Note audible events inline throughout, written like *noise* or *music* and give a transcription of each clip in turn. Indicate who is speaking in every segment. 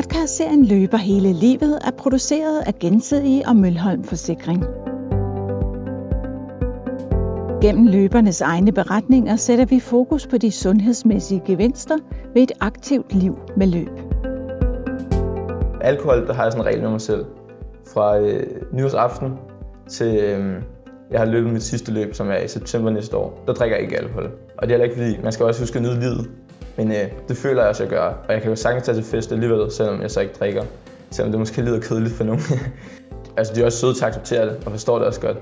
Speaker 1: Podcastserien Løber hele livet er produceret af Gensidige og Mølholm Forsikring. Gennem løbernes egne beretninger sætter vi fokus på de sundhedsmæssige gevinster ved et aktivt liv med løb.
Speaker 2: Alkohol, der har jeg sådan en regel med mig selv. Fra øh, nyårsaften til øh, jeg har løbet mit sidste løb, som er i september næste år, der drikker jeg ikke alkohol. Og det er heller ikke fordi, man skal også huske at nyde livet. Men øh, det føler jeg også, at jeg gør. Og jeg kan jo sagtens tage til fest alligevel, selvom jeg så ikke drikker. Selvom det måske lyder kedeligt for nogen. *laughs* altså, de er også søde til at acceptere det, og forstår det også godt.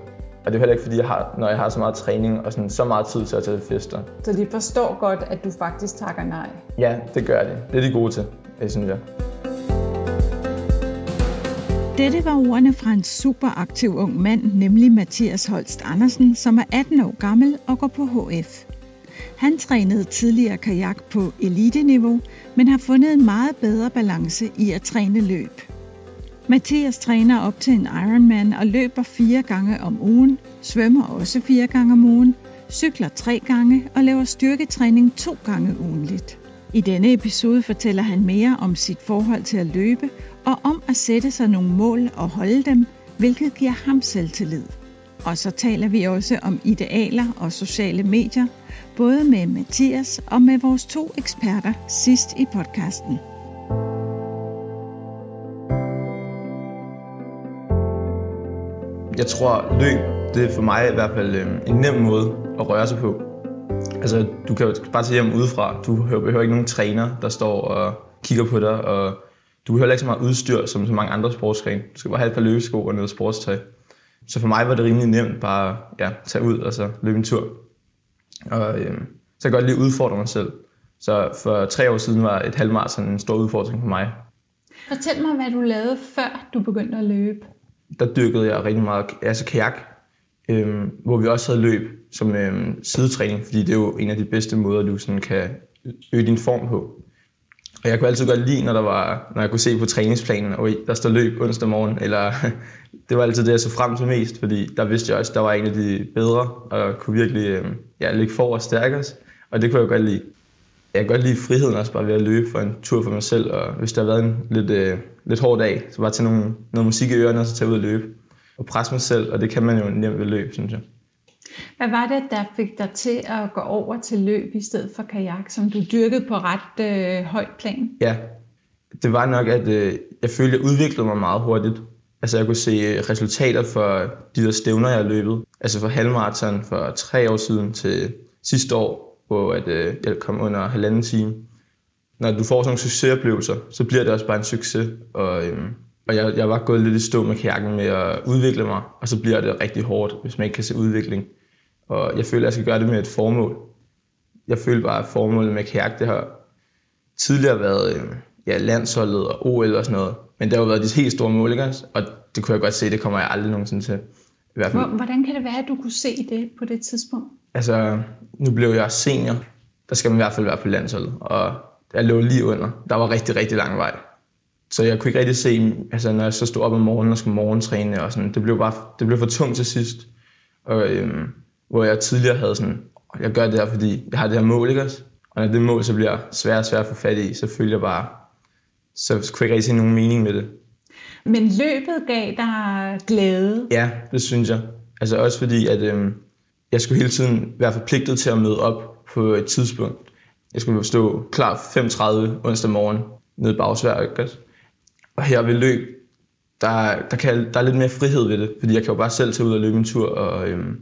Speaker 2: Og det er heller ikke fordi, jeg har, når jeg har så meget træning og sådan, så meget tid til at tage til fester.
Speaker 3: Så de forstår godt, at du faktisk takker nej?
Speaker 2: Ja, det gør de. Det er de gode til, det synes jeg.
Speaker 1: Dette var ordene fra en superaktiv ung mand, nemlig Mathias Holst Andersen, som er 18 år gammel og går på HF. Han trænede tidligere kajak på eliteniveau, men har fundet en meget bedre balance i at træne løb. Mathias træner op til en Ironman og løber fire gange om ugen, svømmer også fire gange om ugen, cykler tre gange og laver styrketræning to gange ugenligt. I denne episode fortæller han mere om sit forhold til at løbe og om at sætte sig nogle mål og holde dem, hvilket giver ham selvtillid. Og så taler vi også om idealer og sociale medier, både med Mathias og med vores to eksperter sidst i podcasten.
Speaker 2: Jeg tror, løb, det er for mig i hvert fald øhm, en nem måde at røre sig på. Altså, du kan jo bare tage hjem udefra. Du behøver ikke nogen træner, der står og kigger på dig, og du behøver ikke så meget udstyr som så mange andre sportsgrene. Du skal bare have et par løbesko og noget sportstøj. Så for mig var det rimelig nemt bare ja, tage ud og så løbe en tur. Og øhm, så kan jeg godt lige udfordre mig selv. Så for tre år siden var et halvmarathon en stor udfordring for mig.
Speaker 3: Fortæl mig, hvad du lavede, før du begyndte at løbe.
Speaker 2: Der dyrkede jeg rigtig meget altså kajak, øhm, hvor vi også havde løb som øh, sidetræning, fordi det er jo en af de bedste måder, du sådan kan øge din form på. Og jeg kunne altid godt lide, når, der var, når jeg kunne se på træningsplanen, og der står løb onsdag morgen, eller *laughs* det var altid det, jeg så frem til mest, fordi der vidste jeg også, at der var en af de bedre, og kunne virkelig øh, ja, ligge for og stærkest, og det kunne jeg godt lide. Jeg kan godt lide friheden også bare ved at løbe for en tur for mig selv, og hvis der har været en lidt, øh, lidt hård dag, så bare tage nogle, noget musik i ørerne, og så tage ud og løbe. Og presse mig selv, og det kan man jo nemt ved løb, synes jeg.
Speaker 3: Hvad var det, der fik dig til at gå over til løb i stedet for kajak, som du dyrkede på ret øh, højt plan?
Speaker 2: Ja, det var nok, at øh, jeg følte, at jeg udviklede mig meget hurtigt. Altså jeg kunne se øh, resultater for de der stævner, jeg har løbet. Altså for halvmarathon for tre år siden til sidste år, hvor at, øh, jeg kom under halvanden time. Når du får sådan nogle succesoplevelser, så bliver det også bare en succes. Og, øh, og jeg, jeg var gået lidt i stå med kajakken med at udvikle mig, og så bliver det rigtig hårdt, hvis man ikke kan se udvikling. Og jeg føler, at jeg skal gøre det med et formål. Jeg føler bare, at formålet med kajak, det har tidligere været øh, ja, landsholdet og OL og sådan noget. Men det har jo været de helt store mål, ikke? Og det kunne jeg godt se, det kommer jeg aldrig nogensinde til.
Speaker 3: I hvert fald. Hvordan kan det være, at du kunne se det på det tidspunkt?
Speaker 2: Altså, nu blev jeg senior. Der skal man i hvert fald være på landsholdet. Og jeg lå lige under. Der var rigtig, rigtig lang vej. Så jeg kunne ikke rigtig se, altså når jeg så stod op om morgenen og skulle morgentræne og sådan, det blev bare, det blev for tungt til sidst. Og øhm, hvor jeg tidligere havde sådan, jeg gør det her, fordi jeg har det her mål, ikke også? Og når det mål så bliver svært og svært at få fat i, så følger jeg bare, så kunne jeg ikke rigtig se nogen mening med det.
Speaker 3: Men løbet gav dig glæde?
Speaker 2: Ja, det synes jeg. Altså også fordi, at øhm, jeg skulle hele tiden være forpligtet til at møde op på et tidspunkt. Jeg skulle stå klar 5.30 onsdag morgen nede i Bagsvær, ikke også? Og her ved løb, der, der, kan, der er lidt mere frihed ved det, fordi jeg kan jo bare selv tage ud og løbe en tur, og øhm,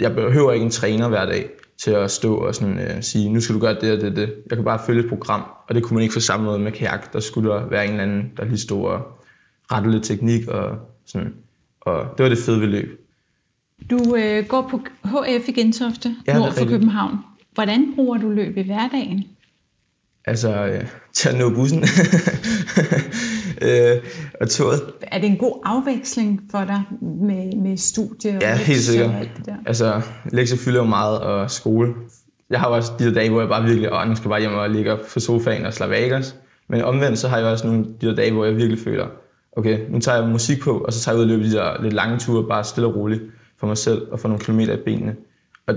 Speaker 2: jeg behøver ikke en træner hver dag til at stå og sådan, øh, sige, nu skal du gøre det og det, det. Jeg kan bare følge et program, og det kunne man ikke få samme måde med kajak. Der skulle der være en eller anden, der lige stod og rette lidt teknik og sådan. Og det var det fede ved løb.
Speaker 3: Du øh, går på HF i Gentofte, ja, nord for København. Hvordan bruger du løb i hverdagen?
Speaker 2: Altså, øh, til at nå bussen *laughs* øh, og toget.
Speaker 3: Er det en god afveksling for dig med, med studie? Og
Speaker 2: ja, helt sikkert. det der? Altså, lektier fylder jo meget, og skole. Jeg har også de der dage, hvor jeg bare virkelig, åh, nu skal bare hjem og ligge op på sofaen og slappe af, ikke? Men omvendt, så har jeg også nogle de der dage, hvor jeg virkelig føler, okay, nu tager jeg musik på, og så tager jeg ud og løber de der lidt lange ture, bare stille og roligt for mig selv, og få nogle kilometer i benene. Og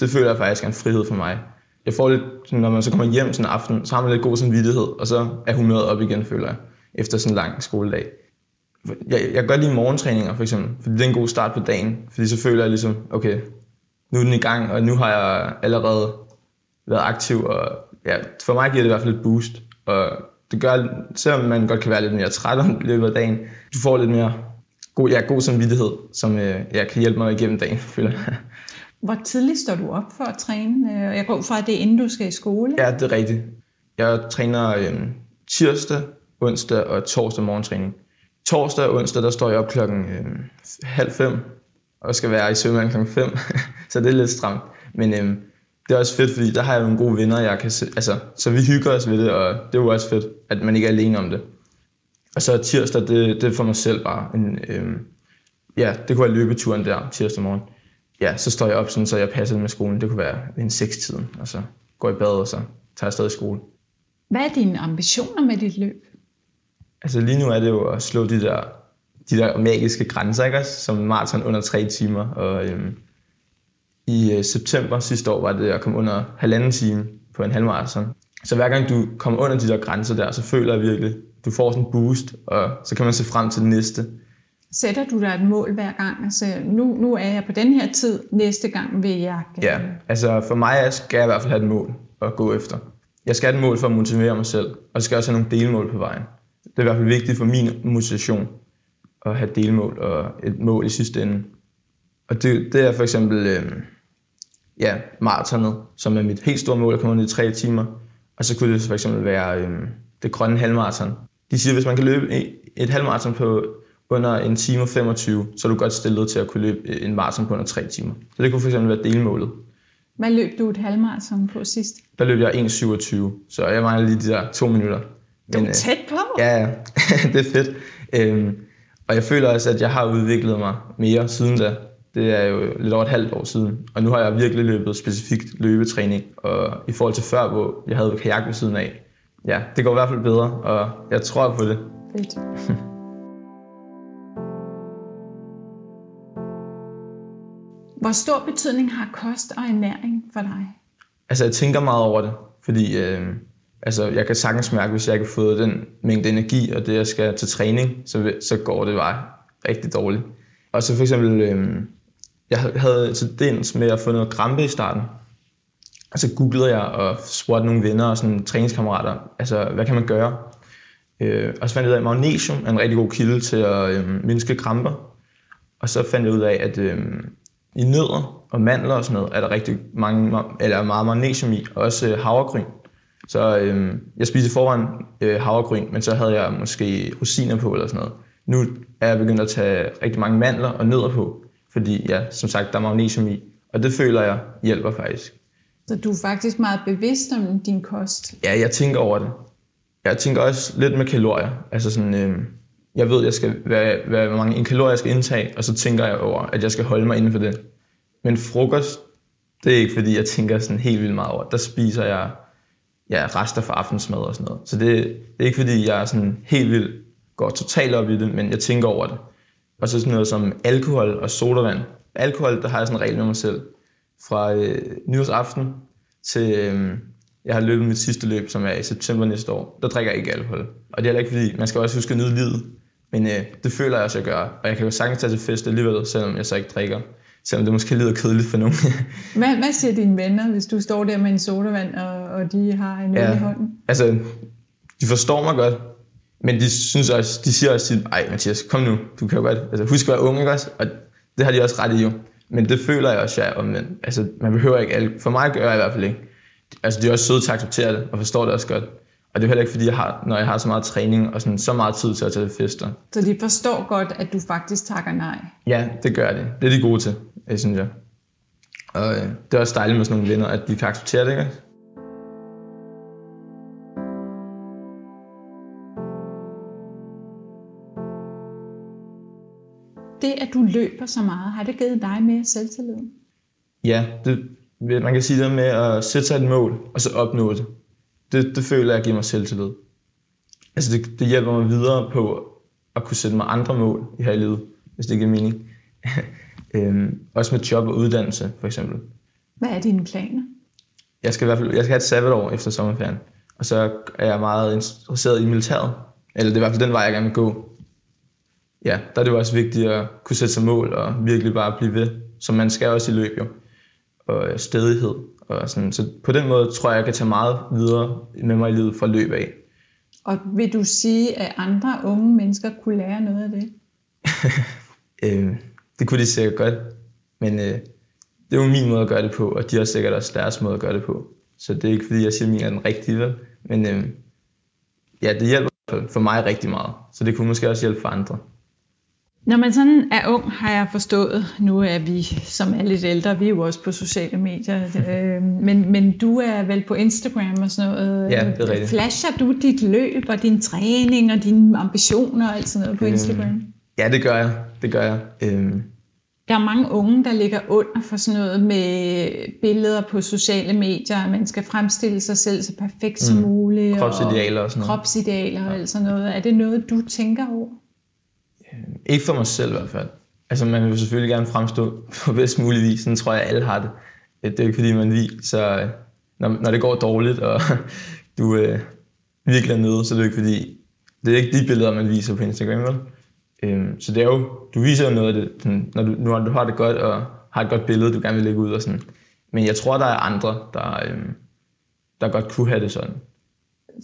Speaker 2: det føler jeg faktisk er en frihed for mig. jeg får lidt, når man så kommer hjem sådan en aften, så har man lidt god samvittighed, og så er humøret op igen, føler jeg, efter sådan en lang skoledag. Jeg, jeg kan godt lide morgentræninger, for eksempel, fordi det er en god start på dagen, fordi så føler jeg ligesom, okay, nu er den i gang, og nu har jeg allerede været aktiv, og ja, for mig giver det i hvert fald et boost, og det gør, selvom man godt kan være lidt mere træt om løbet af dagen, du får lidt mere god, ja, god samvittighed, som øh, ja, kan hjælpe mig igennem dagen, *laughs* føler jeg.
Speaker 3: Hvor tidligt står du op for at træne? Øh, jeg går fra, at det er inden du skal i skole.
Speaker 2: Ja, det er rigtigt. Jeg træner øh, tirsdag, onsdag og torsdag morgentræning. Torsdag og onsdag, der står jeg op klokken øh, halv fem, og skal være i svømmehallen klokken fem, *laughs* så det er lidt stramt. Men øh, det er også fedt, fordi der har jeg nogle gode venner, jeg kan se, altså, så vi hygger os ved det, og det er jo også fedt, at man ikke er alene om det. Og så tirsdag, det, det er for mig selv bare. En, øh, ja, det kunne være løbeturen der tirsdag morgen. Ja, så står jeg op, sådan, så jeg passer med skolen. Det kunne være en seks-tiden, og så går i bad, og så tager jeg stadig i skole.
Speaker 3: Hvad er dine ambitioner med dit løb?
Speaker 2: Altså lige nu er det jo at slå de der, de der magiske grænser, ikke? som maraton under tre timer. Og øhm, i øh, september sidste år var det at komme under halvanden time på en halvmarathon. Så hver gang du kommer under de der grænser der, så føler jeg virkelig, du får sådan en boost, og så kan man se frem til det næste.
Speaker 3: Sætter du dig et mål hver gang? Altså, nu, nu er jeg på den her tid, næste gang vil jeg...
Speaker 2: Ja, altså for mig skal jeg i hvert fald have et mål at gå efter. Jeg skal have et mål for at motivere mig selv, og jeg skal også have nogle delmål på vejen. Det er i hvert fald vigtigt for min motivation at have delmål og et mål i sidste ende. Og det, det er for eksempel øh, ja, maratonet, som er mit helt store mål at komme under i tre timer. Og så kunne det for eksempel være øh, det grønne halvmaraton. De siger, at hvis man kan løbe et halvmaraton på under en time og 25, så er du godt stillet til at kunne løbe en maraton på under 3 timer. Så det kunne fx være delmålet.
Speaker 3: Hvad løb du et halvmaraton på sidst?
Speaker 2: Der løb jeg 1.27, så jeg mangler lige de der to minutter.
Speaker 3: Du er Men, tæt på?
Speaker 2: Ja, ja. *laughs* det er fedt. Øhm, og jeg føler også, at jeg har udviklet mig mere siden da. Det er jo lidt over et halvt år siden. Og nu har jeg virkelig løbet specifikt løbetræning. Og i forhold til før, hvor jeg havde kajak ved siden af. Ja, det går i hvert fald bedre, og jeg tror på det.
Speaker 3: Fedt. *laughs* Hvor stor betydning har kost og ernæring for dig?
Speaker 2: Altså, jeg tænker meget over det, fordi øh, altså, jeg kan sagtens mærke, hvis jeg ikke har fået den mængde energi, og det, jeg skal til træning, så, så går det bare rigtig dårligt. Og så for eksempel, øh, jeg havde tendens med at få noget krampe i starten, og så googlede jeg og spurgte nogle venner og sådan træningskammerater, altså, hvad kan man gøre? Øh, og så fandt jeg ud af, at magnesium er en rigtig god kilde til at øh, mindske kramper. Og så fandt jeg ud af, at øh, i nødder og mandler og sådan noget, er der rigtig mange, eller meget magnesium i, og også øh, havregryn. Så øh, jeg spiste foran øh, havregryn, men så havde jeg måske rosiner på eller sådan noget. Nu er jeg begyndt at tage rigtig mange mandler og nødder på, fordi ja, som sagt, der er magnesium i, og det føler jeg hjælper faktisk.
Speaker 3: Så du er faktisk meget bevidst om din kost?
Speaker 2: Ja, jeg tænker over det. Jeg tænker også lidt med kalorier. Altså sådan, øh, jeg ved, jeg skal, hvad, hvad, hvor mange kalorier jeg skal indtage, og så tænker jeg over, at jeg skal holde mig inden for det. Men frokost, det er ikke fordi, jeg tænker sådan helt vildt meget over. Der spiser jeg ja, rester fra aftensmad og sådan noget. Så det, det er ikke fordi, jeg er sådan helt vildt går totalt op i det, men jeg tænker over det. Og så sådan noget som alkohol og sodavand. Alkohol, der har jeg sådan en regel med mig selv. Fra øh, nyårsaften til øh, jeg har løbet mit sidste løb, som er i september næste år. Der drikker jeg ikke alkohol. Og det er heller ikke fordi, man skal også huske at nyde livet. Men øh, det føler jeg også, at jeg gør. Og jeg kan jo sagtens tage til fest alligevel, selvom jeg så ikke drikker. Selvom det måske lyder kedeligt for nogen. *laughs*
Speaker 3: hvad, hvad siger dine venner, hvis du står der med en sodavand, og, og de har en øl ja, i hånden?
Speaker 2: Altså, de forstår mig godt. Men de, synes også, de siger også, ej Mathias, kom nu, du kan jo godt, altså husk at være ung, ikke også? Og det har de også ret i jo. Men det føler jeg også, ja, men, altså, man behøver ikke alt. For mig gør jeg i hvert fald ikke. Altså, de er også søde til at acceptere det, og forstår det også godt. Og det er heller ikke, fordi jeg har, når jeg har så meget træning og sådan, så meget tid til at tage fester.
Speaker 3: Så de forstår godt, at du faktisk takker nej?
Speaker 2: Ja, det gør de. Det er de gode til, jeg synes jeg. Og øh, det er også dejligt med sådan nogle venner, at de kan acceptere det, ikke?
Speaker 3: Det, at du løber så meget, har det givet dig mere selvtillid?
Speaker 2: Ja, det, man kan sige det med at sætte sig et mål, og så opnå det det, det føler jeg giver mig selvtillid. Altså det, det hjælper mig videre på at kunne sætte mig andre mål i her i livet, hvis det giver mening. *laughs* øhm, også med job og uddannelse, for eksempel.
Speaker 3: Hvad er dine planer?
Speaker 2: jeg skal i hvert fald jeg skal have et sabbatår efter sommerferien. Og så er jeg meget interesseret i militæret. Eller det er i hvert fald den vej, jeg gerne vil gå. Ja, der er det jo også vigtigt at kunne sætte sig mål og virkelig bare blive ved. Som man skal også i løb jo. Og stedighed. Og sådan. Så på den måde tror jeg, jeg kan tage meget videre med mig i livet fra løb af.
Speaker 3: Og vil du sige, at andre unge mennesker kunne lære noget af det? *laughs*
Speaker 2: øh, det kunne de sikkert godt. Men øh, det er jo min måde at gøre det på, og de har sikkert også deres måde at gøre det på. Så det er ikke fordi, jeg siger, at min er den rigtige, vel? Men øh, ja, det hjælper for mig rigtig meget. Så det kunne måske også hjælpe for andre.
Speaker 3: Når man sådan er ung, har jeg forstået, nu er vi som er lidt ældre, vi er jo også på sociale medier, øh, men, men du er vel på Instagram og sådan noget.
Speaker 2: Ja, det er rigtigt.
Speaker 3: Flasher du dit løb og din træning og dine ambitioner og alt sådan noget på øh, Instagram?
Speaker 2: Ja, det gør jeg. Det gør jeg. Øh,
Speaker 3: der er mange unge, der ligger under for sådan noget med billeder på sociale medier, man skal fremstille sig selv så perfekt som mm. muligt.
Speaker 2: Kropsidealer og sådan
Speaker 3: noget. Kropsidealer og alt sådan noget. Er det noget, du tænker over?
Speaker 2: Øh, ikke for mig selv i hvert fald. Altså man vil selvfølgelig gerne fremstå *laughs* på bedst mulig vis, sådan tror jeg alle har det. Øh, det er ikke fordi man vil, så øh, når, når det går dårligt, og *laughs* du øh, virkelig er nede, så er det ikke fordi, det er ikke de billeder, man viser på Instagram, vel? Øhm, så det er jo, du viser jo noget af det, sådan, når, du, når du har det godt, og har et godt billede, du gerne vil lægge ud og sådan. Men jeg tror, der er andre, der, øhm, der godt kunne have det sådan.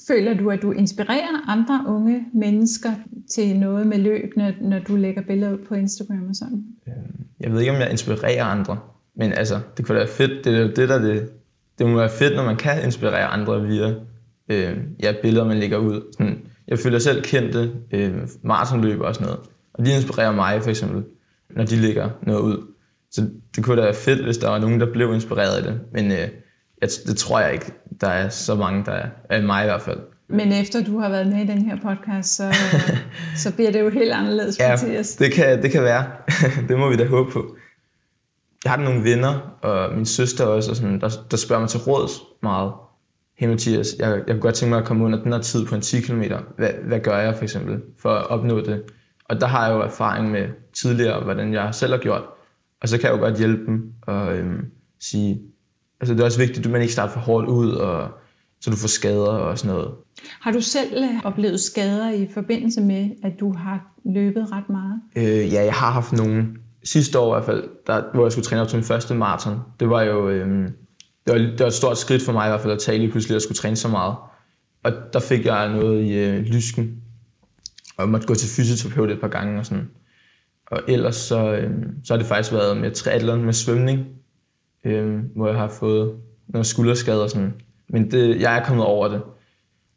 Speaker 3: Føler du, at du inspirerer andre unge mennesker til noget med løb, når, når du lægger billeder ud på Instagram og sådan?
Speaker 2: Øhm, jeg ved ikke, om jeg inspirerer andre, men altså, det kunne være fedt. Det er det, der det, det må være fedt, når man kan inspirere andre via øh, ja, billeder, man lægger ud. Sådan, jeg føler selv kendte øh, maratonløbere og sådan noget. Og de inspirerer mig for eksempel, når de lægger noget ud. Så det kunne da være fedt, hvis der var nogen, der blev inspireret af det. Men øh, jeg, det tror jeg ikke, der er så mange, der er, af mig i hvert fald.
Speaker 3: Men efter du har været med i den her podcast, så, *laughs* så bliver det jo helt anderledes,
Speaker 2: ja, Mathias. det kan, det kan være. *laughs* det må vi da håbe på. Jeg har nogle venner, og min søster også, og sådan, der, der spørger mig til råds meget hey Mathias, jeg, jeg kunne godt tænke mig at komme under den her tid på en 10 km. Hvad, hvad gør jeg for eksempel for at opnå det? Og der har jeg jo erfaring med tidligere, hvordan jeg selv har gjort. Og så kan jeg jo godt hjælpe dem og øhm, sige, altså det er også vigtigt, at man ikke starter for hårdt ud, og så du får skader og sådan noget.
Speaker 3: Har du selv øh, oplevet skader i forbindelse med, at du har løbet ret meget?
Speaker 2: Øh, ja, jeg har haft nogle. Sidste år i hvert fald, der, hvor jeg skulle træne op til min første maraton, det var jo øhm, det var, det var et stort skridt for mig i hvert fald at tage lige pludselig at skulle træne så meget. Og der fik jeg noget i øh, lysken, og jeg måtte gå til fysioterapeut et par gange og sådan. Og ellers så, øh, så har det faktisk været med triathlon, med svømning, øh, hvor jeg har fået nogle skulderskader og sådan. Men det, jeg er kommet over det.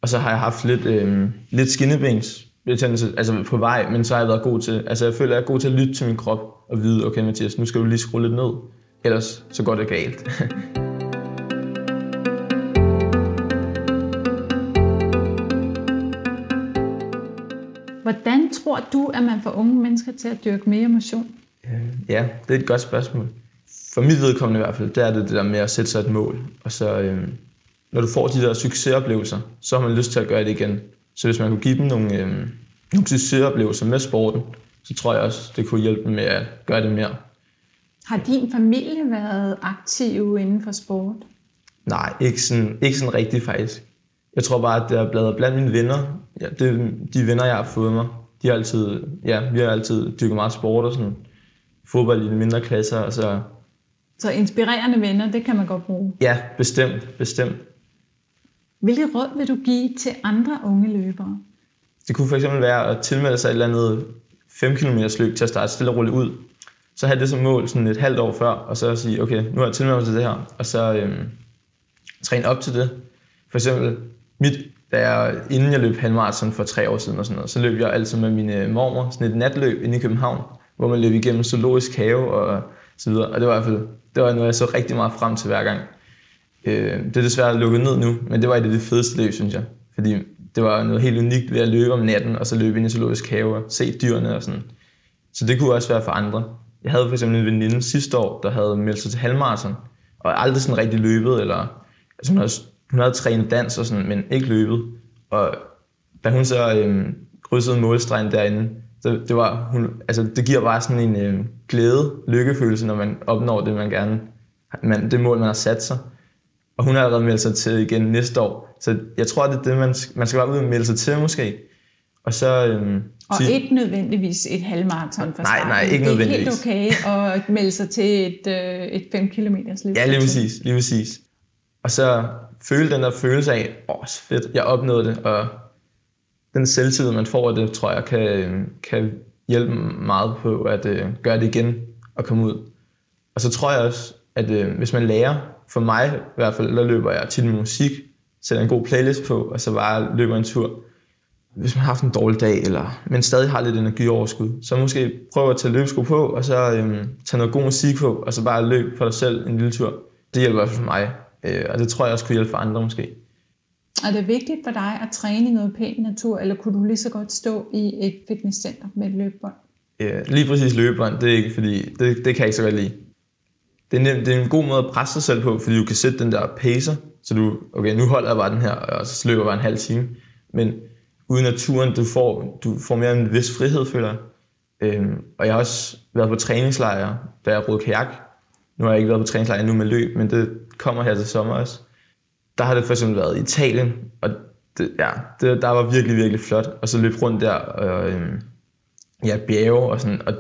Speaker 2: Og så har jeg haft lidt, øh, lidt skinnebens betændelse, altså på vej, men så har jeg været god til, altså jeg føler, jeg er god til at lytte til min krop og vide, okay Mathias, nu skal du lige skrue lidt ned, ellers så går det galt. *laughs*
Speaker 3: Hvordan tror du, at man får unge mennesker til at dyrke mere motion?
Speaker 2: Ja, det er et godt spørgsmål. For mit vedkommende i hvert fald, der er det det der med at sætte sig et mål. Og så, øhm, når du får de der succesoplevelser, så har man lyst til at gøre det igen. Så hvis man kunne give dem nogle, øhm, nogle succesoplevelser med sporten, så tror jeg også, det kunne hjælpe dem med at gøre det mere.
Speaker 3: Har din familie været aktiv inden for sport?
Speaker 2: Nej, ikke sådan, ikke sådan rigtigt faktisk. Jeg tror bare, at det er blevet blandt mine venner. Ja, det, de venner, jeg har fået mig, de har altid, ja, vi har altid dykket meget sport og sådan fodbold i de mindre klasser. Og så,
Speaker 3: så inspirerende venner, det kan man godt bruge?
Speaker 2: Ja, bestemt, bestemt.
Speaker 3: Hvilket råd vil du give til andre unge løbere?
Speaker 2: Det kunne fx være at tilmelde sig et eller andet 5 km løb til at starte stille og roligt ud. Så have det som mål sådan et halvt år før, og så sige, okay, nu har jeg tilmeldt mig til det her, og så øhm, træne op til det. For eksempel mit, da jeg, inden jeg løb halvmarathon for tre år siden og sådan noget, så løb jeg altid med mine mormor, sådan et natløb inde i København, hvor man løb igennem zoologisk have og så videre. Og det var i hvert fald, det var noget, jeg så rigtig meget frem til hver gang. Øh, det er desværre lukket ned nu, men det var et af de fedeste løb, synes jeg. Fordi det var noget helt unikt ved at løbe om natten, og så løbe ind i zoologisk have og se dyrene og sådan. Så det kunne også være for andre. Jeg havde for eksempel en veninde sidste år, der havde meldt sig til halvmarathon, og aldrig sådan rigtig løbet, eller altså hun havde hun havde trænet dans og sådan, men ikke løbet. Og da hun så øhm, krydsede målstregen derinde, så det, var, hun, altså, det giver bare sådan en øhm, glæde, lykkefølelse, når man opnår det, man gerne, man, det mål, man har sat sig. Og hun har allerede meldt sig til igen næste år. Så jeg tror, det er det, man, man skal bare ud og melde sig til måske.
Speaker 3: Og så... Øhm, og sige, ikke nødvendigvis et halvmarathon
Speaker 2: for Nej, nej, ikke nødvendigvis.
Speaker 3: Det er helt okay at melde sig til et, øh, et 5 km løb.
Speaker 2: Ja, lige præcis, lige præcis. Og så føle den der følelse af, åh, oh, fedt, jeg opnåede det, og den selvtillid, man får af det, tror jeg, kan, kan hjælpe meget på at øh, gøre det igen og komme ud. Og så tror jeg også, at øh, hvis man lærer, for mig i hvert fald, der løber jeg tit med musik, sætter en god playlist på, og så bare løber en tur. Hvis man har haft en dårlig dag, eller men stadig har lidt energioverskud, så måske prøve at tage løbesko på, og så øh, tage noget god musik på, og så bare løb for dig selv en lille tur. Det hjælper i hvert fald for mig, øh, og det tror jeg også kunne hjælpe for andre måske.
Speaker 3: Er det vigtigt for dig at træne i noget pæn natur, eller kunne du lige så godt stå i et fitnesscenter med et løbebånd?
Speaker 2: Ja, lige præcis løbebånd, det er ikke fordi, det, det kan jeg ikke så godt lide. Det er, nem, det er en god måde at presse sig selv på, fordi du kan sætte den der pacer, så du, okay, nu holder jeg bare den her, og så løber jeg bare en halv time. Men uden naturen, du får, du får mere en vis frihed, føler jeg. Øhm, og jeg har også været på træningslejre, da jeg rodede kajak. Nu har jeg ikke været på træningslejre endnu med løb, men det kommer her til sommer også der har det for eksempel været i Italien, og det, ja, det, der var virkelig, virkelig flot. Og så løb rundt der, og øhm, ja, bjerge og sådan, og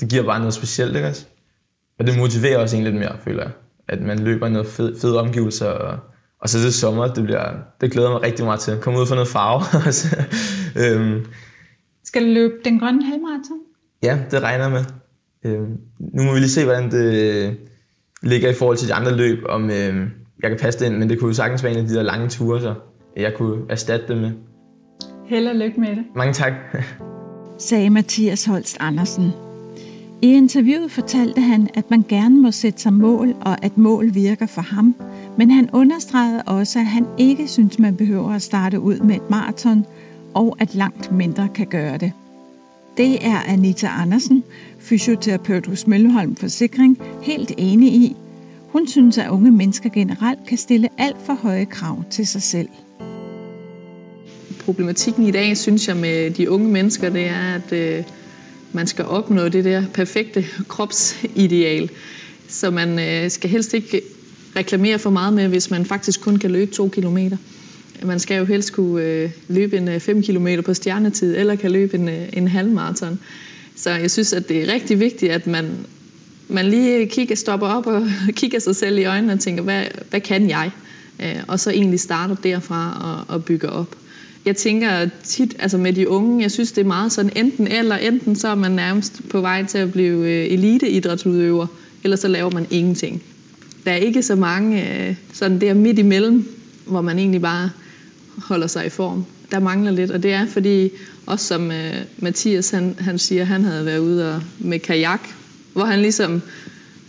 Speaker 2: det giver bare noget specielt, ikke også? Og det motiverer også en lidt mere, føler jeg. At man løber i noget fed, fede omgivelser, og, og så det sommer, det, bliver, det glæder mig rigtig meget til. Komme ud for noget farve. *laughs*
Speaker 3: øhm, Skal du løbe den grønne halvmarathon?
Speaker 2: Ja, det regner med. Øhm, nu må vi lige se, hvordan det ligger i forhold til de andre løb, om, øhm, jeg kan passe det ind, men det kunne jo sagtens være en af de der lange ture, så jeg kunne erstatte det med.
Speaker 3: Held og lykke med det.
Speaker 2: Mange tak.
Speaker 1: sagde Mathias Holst Andersen. I interviewet fortalte han, at man gerne må sætte sig mål, og at mål virker for ham, men han understregede også, at han ikke synes, man behøver at starte ud med et maraton, og at langt mindre kan gøre det. Det er Anita Andersen, fysioterapeut hos Mølleholm Forsikring, helt enig i, hun synes, at unge mennesker generelt kan stille alt for høje krav til sig selv.
Speaker 4: Problematikken i dag, synes jeg, med de unge mennesker, det er, at øh, man skal opnå det der perfekte kropsideal. Så man øh, skal helst ikke reklamere for meget med, hvis man faktisk kun kan løbe to kilometer. Man skal jo helst kunne øh, løbe en øh, 5 km på stjernetid, eller kan løbe en, øh, en halvmarathon. Så jeg synes, at det er rigtig vigtigt, at man man lige kigger, stopper op og *laughs* kigger sig selv i øjnene og tænker, hvad, hvad kan jeg? Øh, og så egentlig starter derfra og, og bygger op. Jeg tænker tit, altså med de unge, jeg synes det er meget sådan enten eller, enten så er man nærmest på vej til at blive øh, eliteidrætsudøver, eller så laver man ingenting. Der er ikke så mange øh, sådan der midt imellem, hvor man egentlig bare holder sig i form. Der mangler lidt, og det er fordi, også som Mathias han, han siger, han havde været ude og, med kajak hvor han ligesom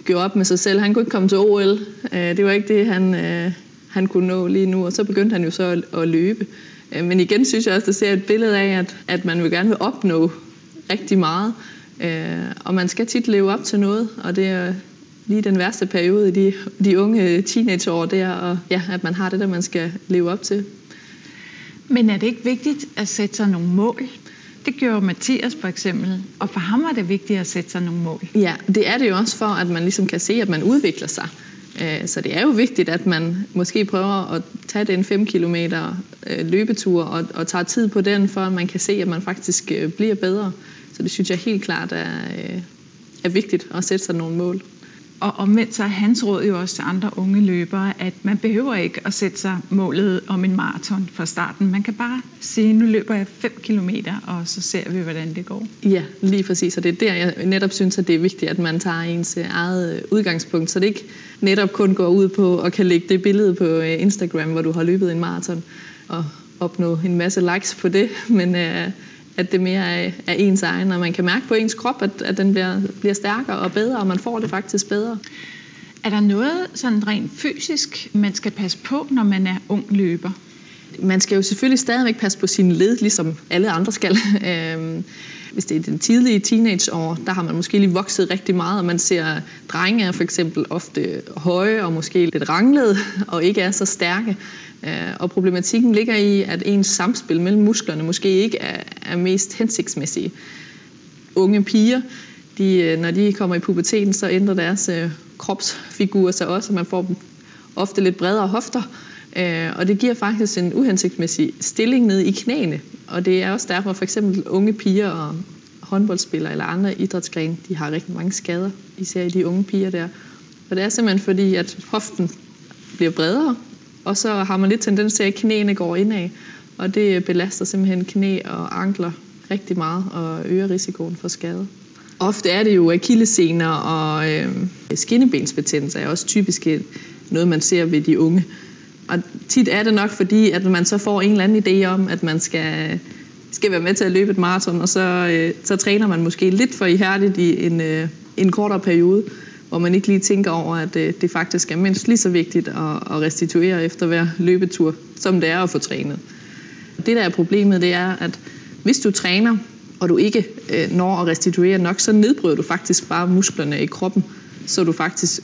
Speaker 4: gjorde op med sig selv. Han kunne ikke komme til OL. Øh, det var ikke det, han, øh, han kunne nå lige nu. Og så begyndte han jo så at, at løbe. Øh, men igen synes jeg også, at ser et billede af, at, at man vil gerne vil opnå rigtig meget. Og man skal tit leve op til noget, og det er lige den værste periode i de, de unge teenageår, det er, og, ja, at man har det, der man skal leve op til.
Speaker 3: Men er det ikke vigtigt at sætte sig nogle mål? Det gjorde Mathias for eksempel, og for ham var det vigtigt at sætte sig nogle mål.
Speaker 4: Ja, det er det jo også for, at man ligesom kan se, at man udvikler sig. Øh, så det er jo vigtigt, at man måske prøver at tage den 5 km øh, løbetur og, og tager tid på den, for at man kan se, at man faktisk øh, bliver bedre. Så det synes jeg helt klart er, er vigtigt at sætte sig nogle mål.
Speaker 3: Og omvendt så er hans råd jo også til andre unge løbere, at man behøver ikke at sætte sig målet om en maraton fra starten. Man kan bare sige, nu løber jeg 5 km, og så ser vi, hvordan det går.
Speaker 4: Ja, lige præcis. Og det er der, jeg netop synes, at det er vigtigt, at man tager ens øh, eget øh, udgangspunkt, så det ikke netop kun går ud på at kan lægge det billede på øh, Instagram, hvor du har løbet en maraton, og opnå en masse likes på det, *laughs* men at det mere er, er ens egen, og man kan mærke på ens krop, at, at den bliver, bliver stærkere og bedre, og man får det faktisk bedre.
Speaker 3: Er der noget sådan rent fysisk, man skal passe på, når man er ung løber?
Speaker 4: Man skal jo selvfølgelig stadigvæk passe på sine led, ligesom alle andre skal. *laughs* Øhm, hvis det er den tidlige teenageår, der har man måske lige vokset rigtig meget, og man ser drenge er for eksempel ofte høje og måske lidt ranglede og ikke er så stærke. Øh, og problematikken ligger i, at ens samspil mellem musklerne måske ikke er, er mest hensigtsmæssige. Unge piger, de, øh, når de kommer i puberteten, så ændrer deres øh, kropsfigur sig også, og man får dem ofte lidt bredere hofter, øh, og det giver faktisk en uhensigtsmæssig stilling ned i knæene. Og det er også derfor for eksempel unge piger og håndboldspillere eller andre idrætsgrene, de har rigtig mange skader, især i de unge piger der. Og det er simpelthen fordi, at hoften bliver bredere, og så har man lidt tendens til, at knæene går indad, og det belaster simpelthen knæ og ankler rigtig meget og øger risikoen for skade. Ofte er det jo akillesener og øh, skinnebensbetændelse er også typisk noget, man ser ved de unge. Og tit er det nok fordi, at man så får en eller anden idé om, at man skal, skal være med til at løbe et maraton, og så, øh, så træner man måske lidt for ihærdigt i en, øh, en kortere periode, hvor man ikke lige tænker over, at øh, det faktisk er mindst lige så vigtigt at, at restituere efter hver løbetur, som det er at få trænet. Det der er problemet, det er, at hvis du træner, og du ikke øh, når at restituere nok, så nedbryder du faktisk bare musklerne i kroppen, så du faktisk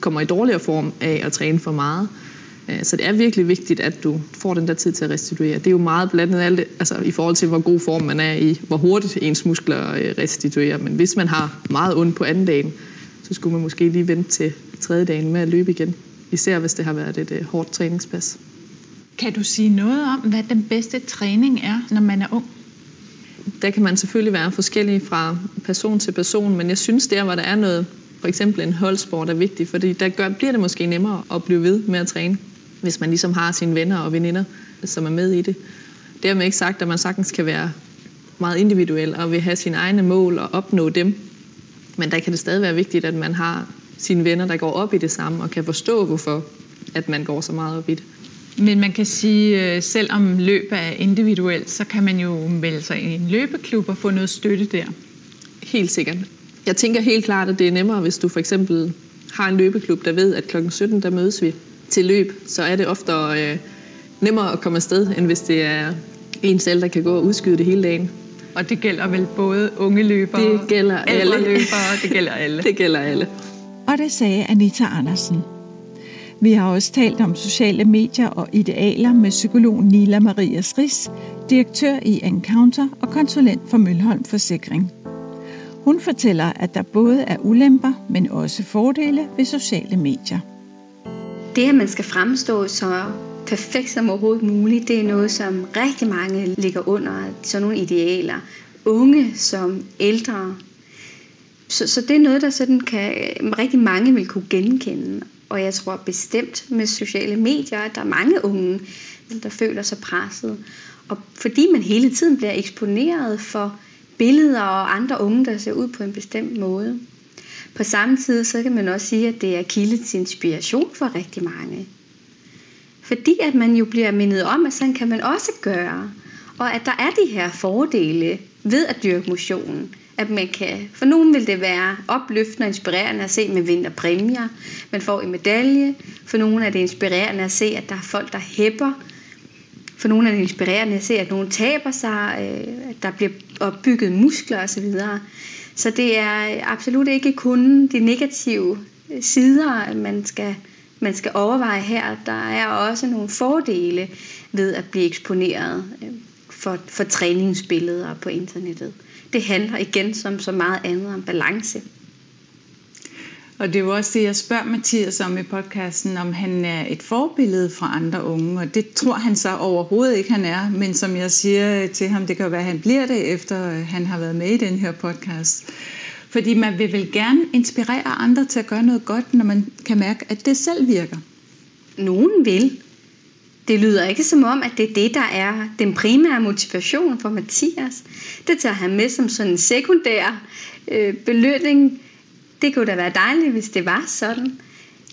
Speaker 4: kommer i dårligere form af at træne for meget. Øh, så det er virkelig vigtigt, at du får den der tid til at restituere. Det er jo meget blandet alt, altså i forhold til, hvor god form man er i, hvor hurtigt ens muskler øh, restituerer. Men hvis man har meget ondt på anden dagen, så skulle man måske lige vente til tredje dagen med at løbe igen. Især hvis det har været et øh, hårdt træningspas.
Speaker 3: Kan du sige noget om, hvad den bedste træning er, når man er ung?
Speaker 4: Der kan man selvfølgelig være forskellig fra person til person, men jeg synes der, hvor der er noget, for eksempel en holdsport er vigtig, fordi der gør, bliver det måske nemmere at blive ved med at træne, hvis man ligesom har sine venner og veninder, som er med i det. Dermed ikke sagt, at man sagtens kan være meget individuel og vil have sine egne mål og opnå dem. Men der kan det stadig være vigtigt, at man har sine venner, der går op i det samme og kan forstå, hvorfor at man går så meget op i det.
Speaker 3: Men man kan sige, øh, selvom løb er individuelt, så kan man jo melde sig i en løbeklub og få noget støtte der.
Speaker 4: Helt sikkert. Jeg tænker helt klart, at det er nemmere, hvis du for eksempel har en løbeklub, der ved, at kl. 17 der mødes vi til løb, så er det ofte øh, nemmere at komme afsted, end hvis det er en selv, der kan gå og udskyde det hele dagen.
Speaker 3: Og det gælder vel både unge løbere,
Speaker 4: det gælder alle.
Speaker 3: løbere, det gælder alle. *laughs*
Speaker 4: det gælder alle.
Speaker 1: Og det sagde Anita Andersen. Vi har også talt om sociale medier og idealer med psykolog Nila Maria Ris, direktør i Encounter og konsulent for Mølholm Forsikring. Hun fortæller, at der både er ulemper, men også fordele ved sociale medier.
Speaker 5: Det, at man skal fremstå så perfekt som overhovedet muligt, det er noget, som rigtig mange ligger under sådan nogle idealer. Unge som ældre. Så, så det er noget, der sådan kan, øh, rigtig mange vil kunne genkende. Og jeg tror bestemt med sociale medier, at der er mange unge, der føler sig presset. Og fordi man hele tiden bliver eksponeret for billeder og andre unge, der ser ud på en bestemt måde. På samme tid, så kan man også sige, at det er kilde til inspiration for rigtig mange. Fordi at man jo bliver mindet om, at sådan kan man også gøre. Og at der er de her fordele ved at dyrke motion at man kan, for nogen vil det være opløftende og inspirerende at se, at man vinder præmier, man får en medalje, for nogen er det inspirerende at se, at der er folk, der hæpper, for nogle er det inspirerende at se, at nogen taber sig, øh, at der bliver opbygget muskler osv. Så det er absolut ikke kun de negative sider, man skal, man skal overveje her. Der er også nogle fordele ved at blive eksponeret øh, for, for træningsbilleder på internettet det handler igen som så meget andet om balance.
Speaker 3: Og det er jo også det, jeg spørger Mathias om i podcasten, om han er et forbillede for andre unge, og det tror han så overhovedet ikke, han er. Men som jeg siger til ham, det kan være, at han bliver det, efter øh, han har været med i den her podcast. Fordi man vil vel gerne inspirere andre til at gøre noget godt, når man kan mærke, at det selv virker.
Speaker 5: Nogen vil, det lyder ikke som om, at det er det, der er den primære motivation for Mathias. Det tager han med som sådan en sekundær øh, belønning. Det kunne da være dejligt, hvis det var sådan.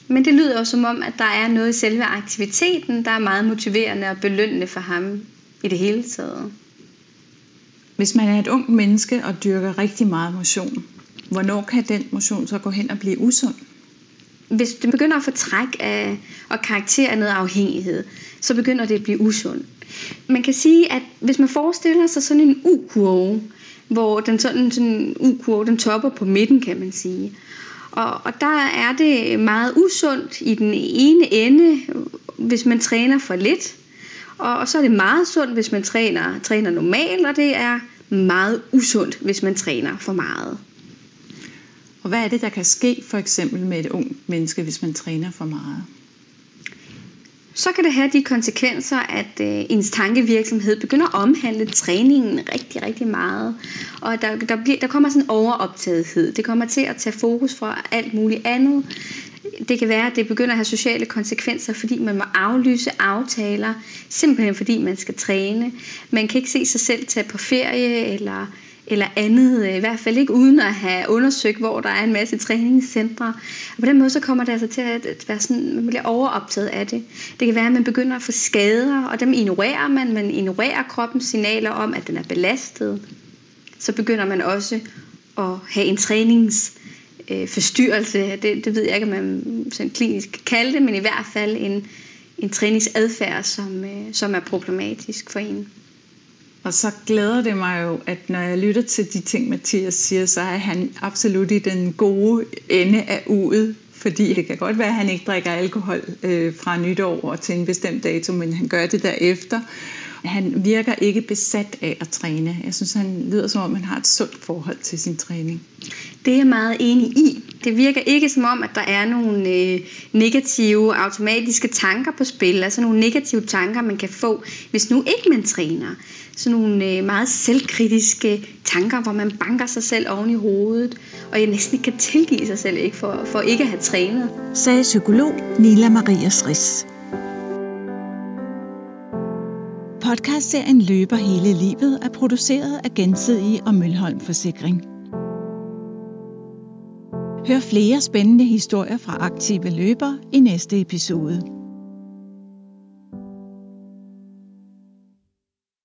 Speaker 5: Men det lyder også som om, at der er noget i selve aktiviteten, der er meget motiverende og belønnende for ham i det hele taget.
Speaker 3: Hvis man er et ung menneske og dyrker rigtig meget motion, hvornår kan den motion så gå hen og blive usund?
Speaker 5: hvis det begynder at få træk af, og karakter af noget afhængighed, så begynder det at blive usund. Man kan sige, at hvis man forestiller sig sådan en U-kurve, hvor den sådan, sådan U-kurve, den topper på midten, kan man sige. Og, og der er det meget usundt i den ene ende, hvis man træner for lidt. Og, og så er det meget sundt, hvis man træner, træner normalt, og det er meget usundt, hvis man træner for meget.
Speaker 3: Og hvad er det, der kan ske for eksempel med et ung menneske, hvis man træner for meget?
Speaker 5: så kan det have de konsekvenser, at øh, ens tankevirksomhed begynder at omhandle træningen rigtig, rigtig meget. Og der, der, bliver, der kommer sådan en overoptagethed. Det kommer til at tage fokus fra alt muligt andet. Det kan være, at det begynder at have sociale konsekvenser, fordi man må aflyse aftaler, simpelthen fordi man skal træne. Man kan ikke se sig selv tage på ferie eller eller andet, øh, i hvert fald ikke uden at have undersøgt, hvor der er en masse træningscentre. Og på den måde så kommer det altså til at være sådan, man bliver overoptaget af det. Det kan være, at man begynder at få skader, og dem ignorerer man. Man ignorerer kroppens signaler om, at den er belastet. Så begynder man også at have en trænings øh, forstyrrelse. Det, det ved jeg ikke, om man sådan klinisk kan kalde det, men i hvert fald en, en træningsadfærd, som, øh, som er problematisk for en.
Speaker 3: Og så glæder det mig jo, at når jeg lytter til de ting, Mathias siger, så er han absolut i den gode ende af uget. Fordi det kan godt være, at han ikke drikker alkohol øh, fra nytår og til en bestemt dato, men han gør det derefter. Han virker ikke besat af at træne. Jeg synes, han lyder som om, han har et sundt forhold til sin træning.
Speaker 5: Det er jeg meget enig i. Det virker ikke som om, at der er nogle øh, negative automatiske tanker på spil. Altså nogle negative tanker, man kan få, hvis nu ikke man træner. Sådan nogle øh, meget selvkritiske tanker, hvor man banker sig selv oven i hovedet, og jeg næsten ikke kan tilgive sig selv ikke for, for ikke at have trænet.
Speaker 1: Sagde psykolog Nila Maria Sris. Podcastserien Løber hele livet er produceret af Gensidige og Mølholm Forsikring. Hør flere spændende historier fra aktive løbere i næste episode.